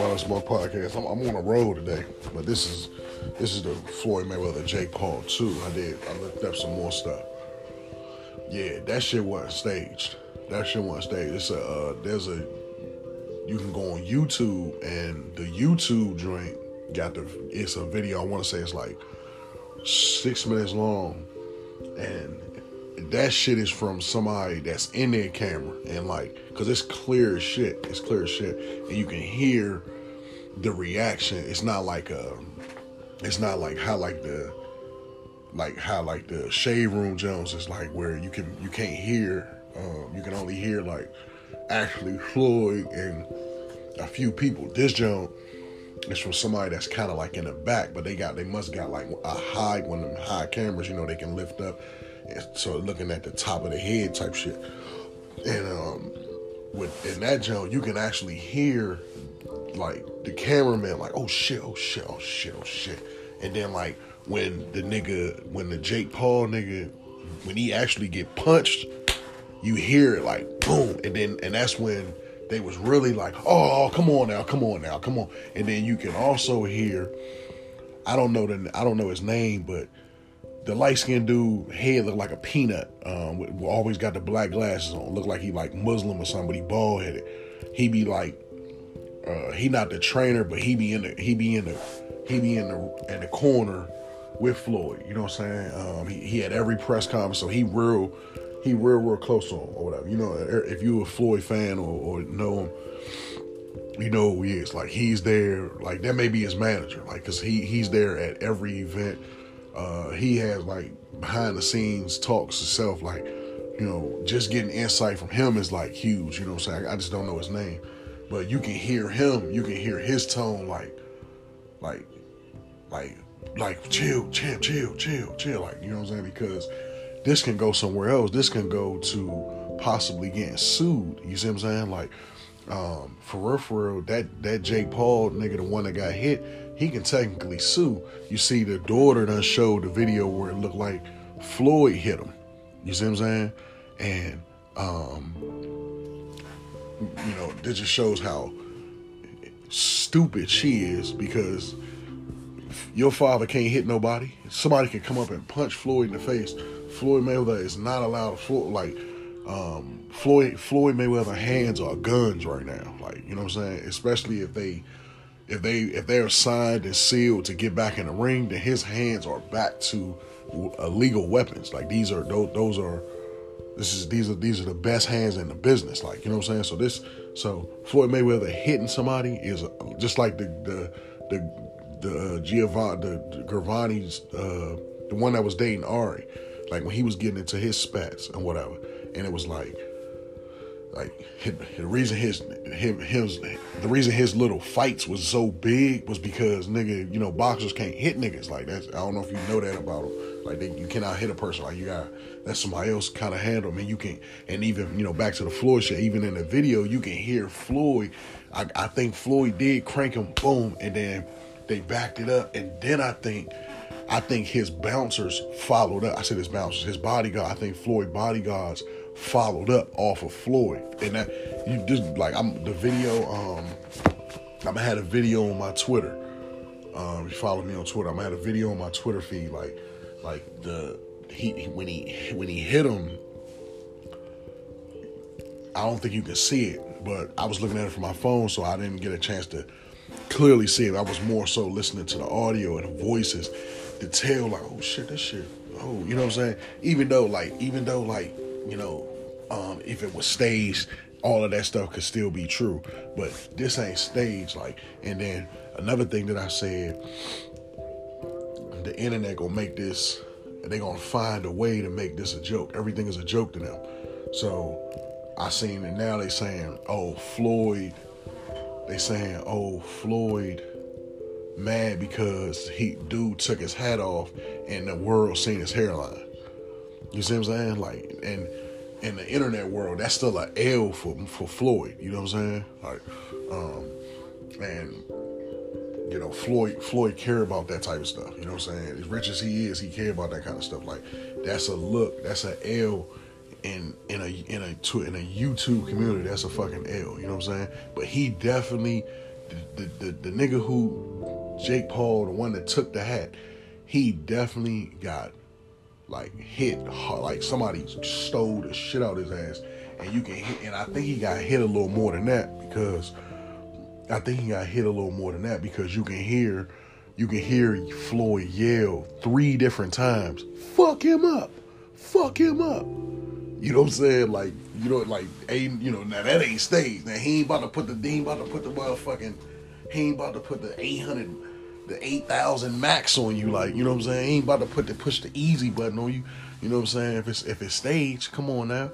Modern Smoke podcast. I'm, I'm on a roll today, but this is this is the Floyd Mayweather Jake Paul too. I did I looked up some more stuff. Yeah, that shit wasn't staged. That shit wasn't staged. It's a uh, there's a you can go on YouTube and the YouTube joint got the it's a video. I want to say it's like six minutes long, and that shit is from somebody that's in their camera and like because it's clear as shit it's clear as shit. And you can hear the reaction. It's not like a it's not like how like the like how like the shade room jones is like where you can you can't hear um, you can only hear like actually floyd and a few people. This joint is from somebody that's kind of like in the back but they got they must got like a high one of them high cameras you know they can lift up so looking at the top of the head type shit. And um, with in that joint, you can actually hear like the cameraman like, oh shit, oh shit, oh shit, oh shit. And then like when the nigga, when the Jake Paul nigga, when he actually get punched, you hear it like boom, and then and that's when they was really like, oh, come on now, come on now, come on. And then you can also hear, I don't know the, I don't know his name, but the light skinned dude head looked like a peanut. Um, always got the black glasses on. Looked like he like Muslim or somebody bald headed. He be like, uh, he not the trainer, but he be in the he be in the he be in the in the corner with Floyd. You know what I'm saying? Um, he, he had every press conference, so he real he real real close him or whatever. You know, if you a Floyd fan or, or know him, you know who he is. Like he's there. Like that may be his manager. Like because he he's there at every event uh, he has like behind the scenes talks himself, like, you know, just getting insight from him is like huge. You know what I'm saying? I just don't know his name. But you can hear him, you can hear his tone like like like like chill, chill, chill, chill, chill. Like, you know what I'm saying? Because this can go somewhere else. This can go to possibly getting sued. You see what I'm saying? Like, um, for real, for real, that that Jake Paul nigga, the one that got hit, he can technically sue. You see, the daughter done showed the video where it looked like Floyd hit him. You see what I'm saying? And um, you know, this just shows how stupid she is because your father can't hit nobody. Somebody can come up and punch Floyd in the face. Floyd Mayweather is not allowed. to Floyd, like um, Floyd Floyd Mayweather hands are guns right now. Like you know what I'm saying? Especially if they if they if they're signed and sealed to get back in the ring, then his hands are back to illegal weapons. Like these are those, those are this is these are these are the best hands in the business. Like you know what I'm saying. So this so Floyd Mayweather hitting somebody is just like the the the the uh, Giovanni the, the Gervonta's uh, the one that was dating Ari, like when he was getting into his spats and whatever, and it was like like the reason his him his the reason his little fights was so big was because nigga you know boxers can't hit niggas like that. I don't know if you know that about them. Like they, you cannot hit a person like you got let somebody else kind of handle. Mean you can and even you know back to the Floyd shit. Even in the video you can hear Floyd. I, I think Floyd did crank him boom and then they backed it up and then I think I think his bouncers followed up. I said his bouncers, his bodyguard. I think Floyd bodyguards followed up off of Floyd. And that you just like I'm the video, um I'm had a video on my Twitter. Um you follow me on Twitter, I'm had a video on my Twitter feed, like like the he when he when he hit him I don't think you can see it, but I was looking at it from my phone, so I didn't get a chance to clearly see it. I was more so listening to the audio and the voices to tell like, oh shit, this shit. Oh, you know what I'm saying? Even though like, even though like, you know, um, if it was staged, all of that stuff could still be true. But this ain't staged. Like, and then another thing that I said, the internet gonna make this. They gonna find a way to make this a joke. Everything is a joke to them. So I seen it now. They saying, "Oh, Floyd." They saying, "Oh, Floyd." Mad because he dude took his hat off and the world seen his hairline. You see what I'm saying? Like, and in the internet world, that's still an L for for Floyd. You know what I'm saying? Like, um, and you know, Floyd Floyd care about that type of stuff. You know what I'm saying? As rich as he is, he care about that kind of stuff. Like, that's a look. That's an L in in a in a in a YouTube community. That's a fucking L. You know what I'm saying? But he definitely the, the, the, the nigga who Jake Paul, the one that took the hat, he definitely got like hit like somebody stole the shit out of his ass, and you can hit. And I think he got hit a little more than that because I think he got hit a little more than that because you can hear, you can hear Floyd yell three different times, "Fuck him up, fuck him up." You know what I'm saying? Like, you know, like, ain't you know, now that ain't staged. Now he ain't about to put the, he ain't about to put the motherfucking, he ain't about to put the 800, the 8,000 max on you. Like, you know what I'm saying? Ain't about to put the, push the easy button on you. You know what I'm saying? If it's, if it's staged, come on now.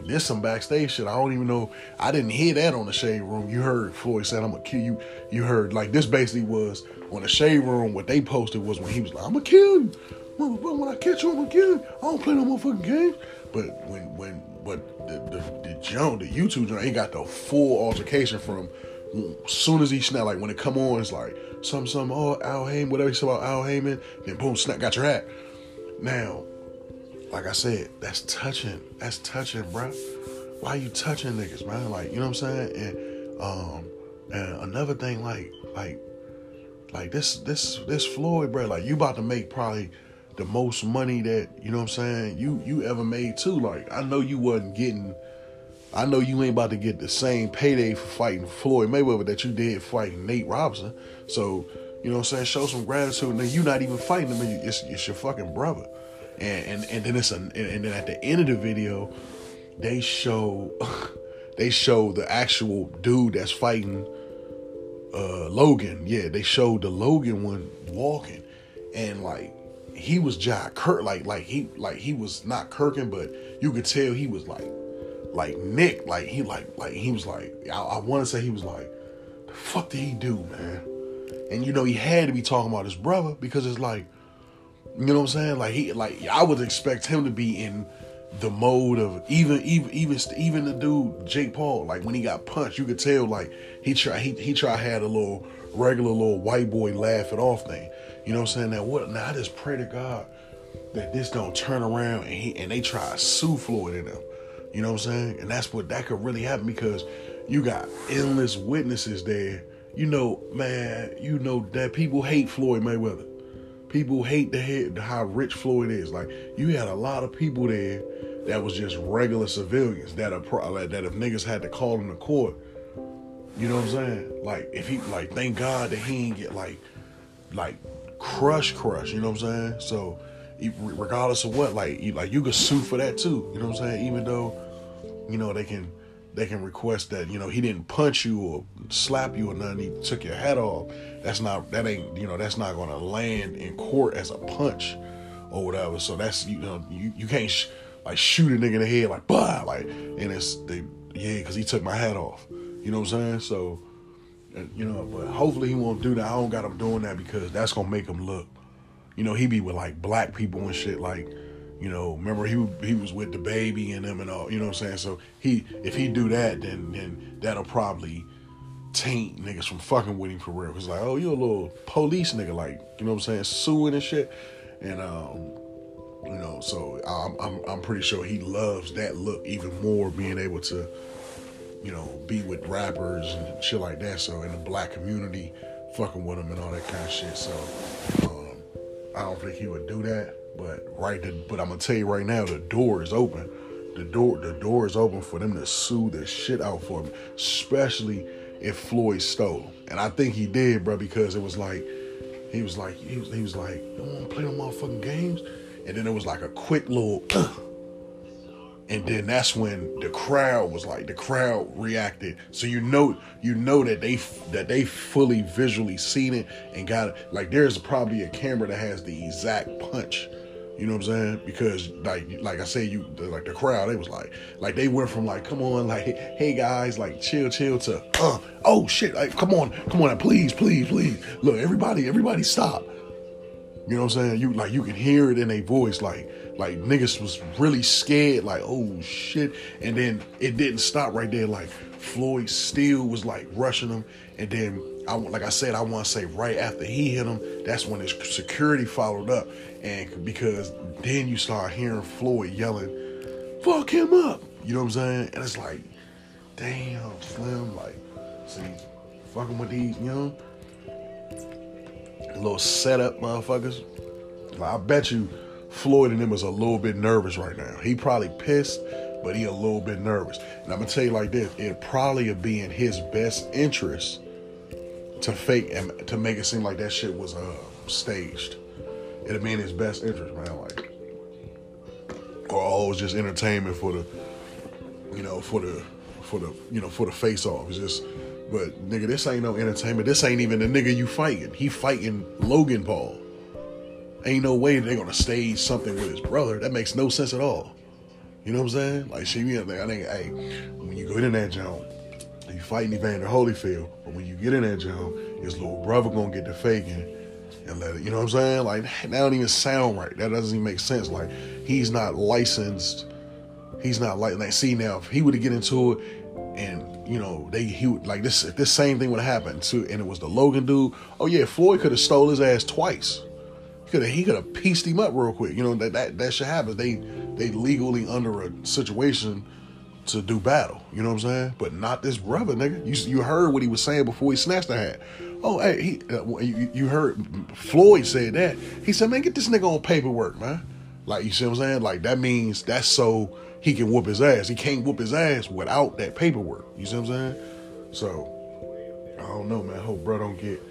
There's some backstage shit. I don't even know. I didn't hear that on the shade room. You heard Floyd said, "I'm gonna kill you." You heard like this basically was on the shade room. What they posted was when he was like, "I'm gonna kill you." When I catch you, I'm gonna kill you. I don't play no motherfucking games. But when when but the the, the Joan, the YouTube joint, he got the full altercation from soon as he snap, like when it come on, it's like some some oh Al Haymon, whatever he said about Al Haymon, then boom, snap, got your hat. Now, like I said, that's touching. That's touching, bro. Why you touching niggas, man? Like, you know what I'm saying? And um and another thing, like, like, like this this this Floyd, bro, like you about to make probably the most money that you know what I'm saying you you ever made too. Like I know you wasn't getting, I know you ain't about to get the same payday for fighting Floyd Mayweather that you did fighting Nate Robinson. So you know what I'm saying, show some gratitude. And then you not even fighting him. It's, it's your fucking brother. And and and then it's a, and then at the end of the video, they show they show the actual dude that's fighting uh Logan. Yeah, they showed the Logan one walking, and like he was Jack Kirk, like like he like he was not Kirking, but you could tell he was like like Nick, like he like like he was like I, I want to say he was like the fuck did he do, man? And you know he had to be talking about his brother because it's like you know what I'm saying, like he like I would expect him to be in the mode of even even even even the dude Jake Paul, like when he got punched, you could tell like he try he he try had a little regular little white boy laugh it off thing. You know what I'm saying? Now what now I just pray to God that this don't turn around and he and they try to sue Floyd in them. You know what I'm saying? And that's what that could really happen because you got endless witnesses there. You know, man, you know that people hate Floyd Mayweather. People hate the head how rich Floyd is. Like you had a lot of people there that was just regular civilians that are like that if niggas had to call them to court. You know what I'm saying? Like if he like thank God that he ain't get like like crush, crush. You know what I'm saying? So, regardless of what, like, you, like you could sue for that too. You know what I'm saying? Even though, you know, they can they can request that you know he didn't punch you or slap you or nothing. He took your head off. That's not that ain't you know that's not to land in court as a punch or whatever. So that's you know you you can't sh- like shoot a nigga in the head like bah like and it's they yeah because he took my hat off. You know what I'm saying? So you know, but hopefully he won't do that. I don't got him doing that because that's gonna make him look. You know, he be with like black people and shit. Like, you know, remember he he was with the baby and them and all. You know what I'm saying? So he if he do that, then then that'll probably taint niggas from fucking with him for real. Cause like, oh, you a little police nigga, like you know what I'm saying, suing and shit. And um, you know, so I'm I'm I'm pretty sure he loves that look even more, being able to you know, be with rappers and shit like that. So in the black community, fucking with them and all that kind of shit. So um, I don't think he would do that. But right, the, but I'm gonna tell you right now, the door is open. The door, the door is open for them to sue the shit out for him, especially if Floyd stole. And I think he did, bro, because it was like, he was like, he was, he was like, don't want to play no motherfucking games. And then it was like a quick little. And then that's when the crowd was like the crowd reacted so you know you know that they that they fully visually seen it and got it like there's probably a camera that has the exact punch you know what i'm saying because like like i say you like the crowd they was like like they went from like come on like hey guys like chill chill to uh oh shit like come on come on please please please look everybody everybody stop you know what I'm saying? You like you can hear it in a voice, like like niggas was really scared, like oh shit. And then it didn't stop right there. Like Floyd still was like rushing them and then I like I said, I want to say right after he hit him, that's when his security followed up, and because then you start hearing Floyd yelling, "Fuck him up," you know what I'm saying? And it's like, damn, Slim, like, see, fucking with these, you know, little setup motherfuckers. Like, I bet you Floyd and him is a little bit nervous right now. He probably pissed, but he a little bit nervous. And I'm gonna tell you like this: it probably be in his best interest to fake and to make it seem like that shit was uh, staged. It'd be in his best interest, man. Like, or all was just entertainment for the, you know, for the, for the, you know, for the face off. It's just, but nigga, this ain't no entertainment. This ain't even the nigga you fighting. He fighting Logan Paul. Ain't no way they're gonna stage something with his brother. That makes no sense at all. You know what I'm saying? Like, see me she, I think, hey, when you go in that joint, you fighting Evander Holyfield, but when you get in that joint, his little brother gonna get the faking and let it. You know what I'm saying? Like, that don't even sound right. That doesn't even make sense. Like, he's not licensed. He's not like like. See now, if he would to get into it, and you know they he would like this. If this same thing would have happened to, and it was the Logan dude. Oh yeah, Floyd could have stole his ass twice. Could have he could have pieced him up real quick. You know that that that shit happens. They they legally under a situation to do battle. You know what I'm saying? But not this brother, nigga. You you heard what he was saying before he snatched the hat. Oh, hey, he, uh, you, you heard Floyd said that. He said, man, get this nigga on paperwork, man. Like, you see what I'm saying? Like, that means that's so he can whoop his ass. He can't whoop his ass without that paperwork. You see what I'm saying? So, I don't know, man. I hope bro don't get,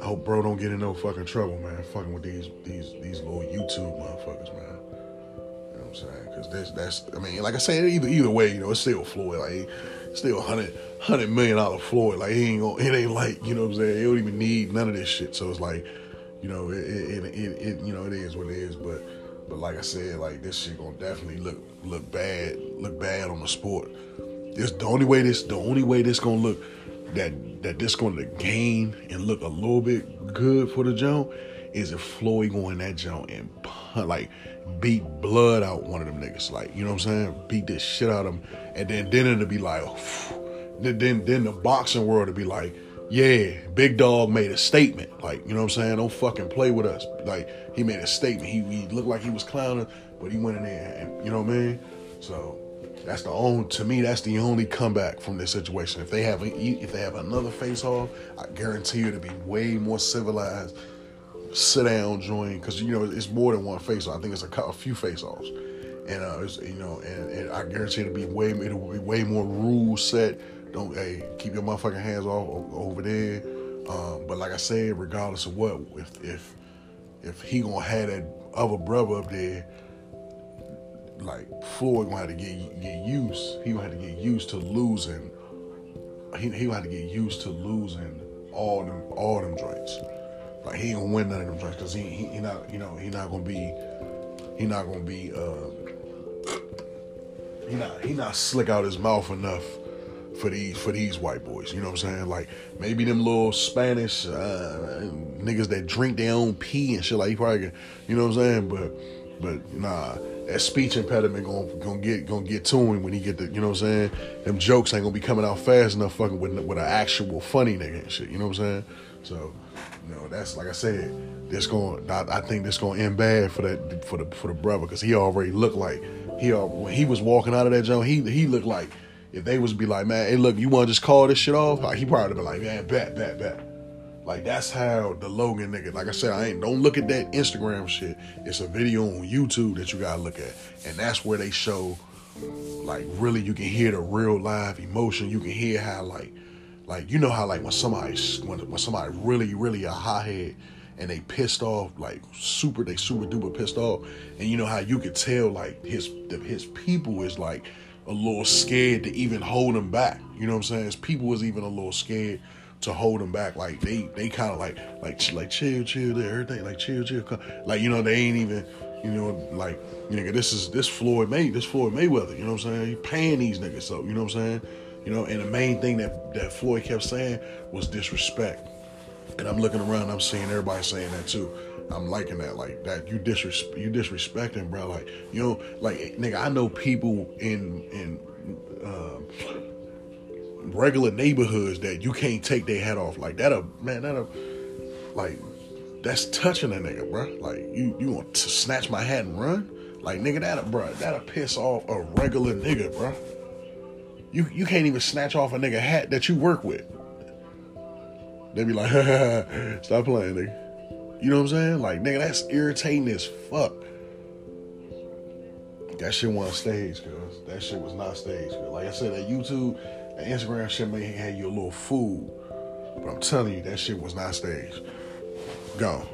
I hope bro don't get in no fucking trouble, man. Fucking with these these these little YouTube motherfuckers, man. I'm saying? Because that's that's, I mean, like I said, either either way, you know, it's still Floyd. Like, it's still hundred hundred million dollar Floyd. Like he ain't gonna, it ain't like you know what I'm saying. He don't even need none of this shit. So it's like, you know, it it, it, it you know it is what it is. But but like I said, like this shit gonna definitely look look bad look bad on the sport. This the only way this the only way this gonna look that that this gonna gain and look a little bit good for the Joe is if Floyd go in that Joe and like beat blood out one of them niggas. Like, you know what I'm saying? Beat this shit out of them. And then then it'll be like, then, then then the boxing world will be like, yeah, Big Dog made a statement. Like, you know what I'm saying? Don't fucking play with us. Like, he made a statement. He, he looked like he was clowning, but he went in there and you know what I mean? So that's the only to me that's the only comeback from this situation. If they have if they have another face off, I guarantee you to be way more civilized sit down joint because you know it's more than one face off. I think it's a, a few face offs, and uh, you know, and, and I guarantee it'll be way it'll be way more rules set. Don't hey keep your motherfucking hands off over there. Um, but like I said, regardless of what, if if if he gonna have that other brother up there, like Floyd gonna have to get get used. He gonna have to get used to losing. He he gonna have to get used to losing all them all them joints. Like he ain't gonna win none of them joints because he, he he not you know he not gonna be he not gonna be uh he not he not slick out his mouth enough for these for these white boys. You know what I'm saying? Like maybe them little Spanish uh, niggas that drink their own pee and shit. Like he probably, you know what I'm saying? But but nah, that speech impediment gonna gonna get gonna get to him when he get the you know what I'm saying. Them jokes ain't gonna be coming out fast enough fucking with with an actual funny nigga and shit. You know what I'm saying? So you know, that's like I said. This going, I, I think this to end bad for that for the for the brother because he already looked like he when he was walking out of that joint, he he looked like if they was be like, man, hey, look, you want to just call this shit off? Like he probably be like, man, bet, bet, bet. Like that's how the Logan nigga. Like I said, I ain't don't look at that Instagram shit. It's a video on YouTube that you gotta look at, and that's where they show, like, really you can hear the real live emotion. You can hear how like like you know how like when somebody when, when somebody really really a hothead and they pissed off like super they super duper pissed off and you know how you could tell like his his people is like a little scared to even hold him back. You know what I'm saying? His people was even a little scared to hold them back. Like they they kind of like like like chill chill everything like chill chill like you know they ain't even you know like you know this is this Floyd May this Floyd Mayweather. You know what I'm saying? He paying these niggas so you know what I'm saying? You know, and the main thing that, that Floyd kept saying was disrespect. And I'm looking around, I'm seeing everybody saying that too. I'm liking that, like that. You disrespect, you disrespecting, bro. Like you know, like nigga, I know people in in uh, regular neighborhoods that you can't take their hat off. Like that, a man, that a like that's touching a nigga, bro. Like you you want to snatch my hat and run? Like nigga, that a bro, that'll piss off a regular nigga, bro. You you can't even snatch off a nigga hat that you work with. They be like, stop playing, nigga. You know what I'm saying? Like, nigga, that's irritating as fuck. That shit wasn't staged, cuz. That shit was not staged. Cause like I said, that YouTube Instagram shit may have you a little fool. But I'm telling you, that shit was not staged. Go.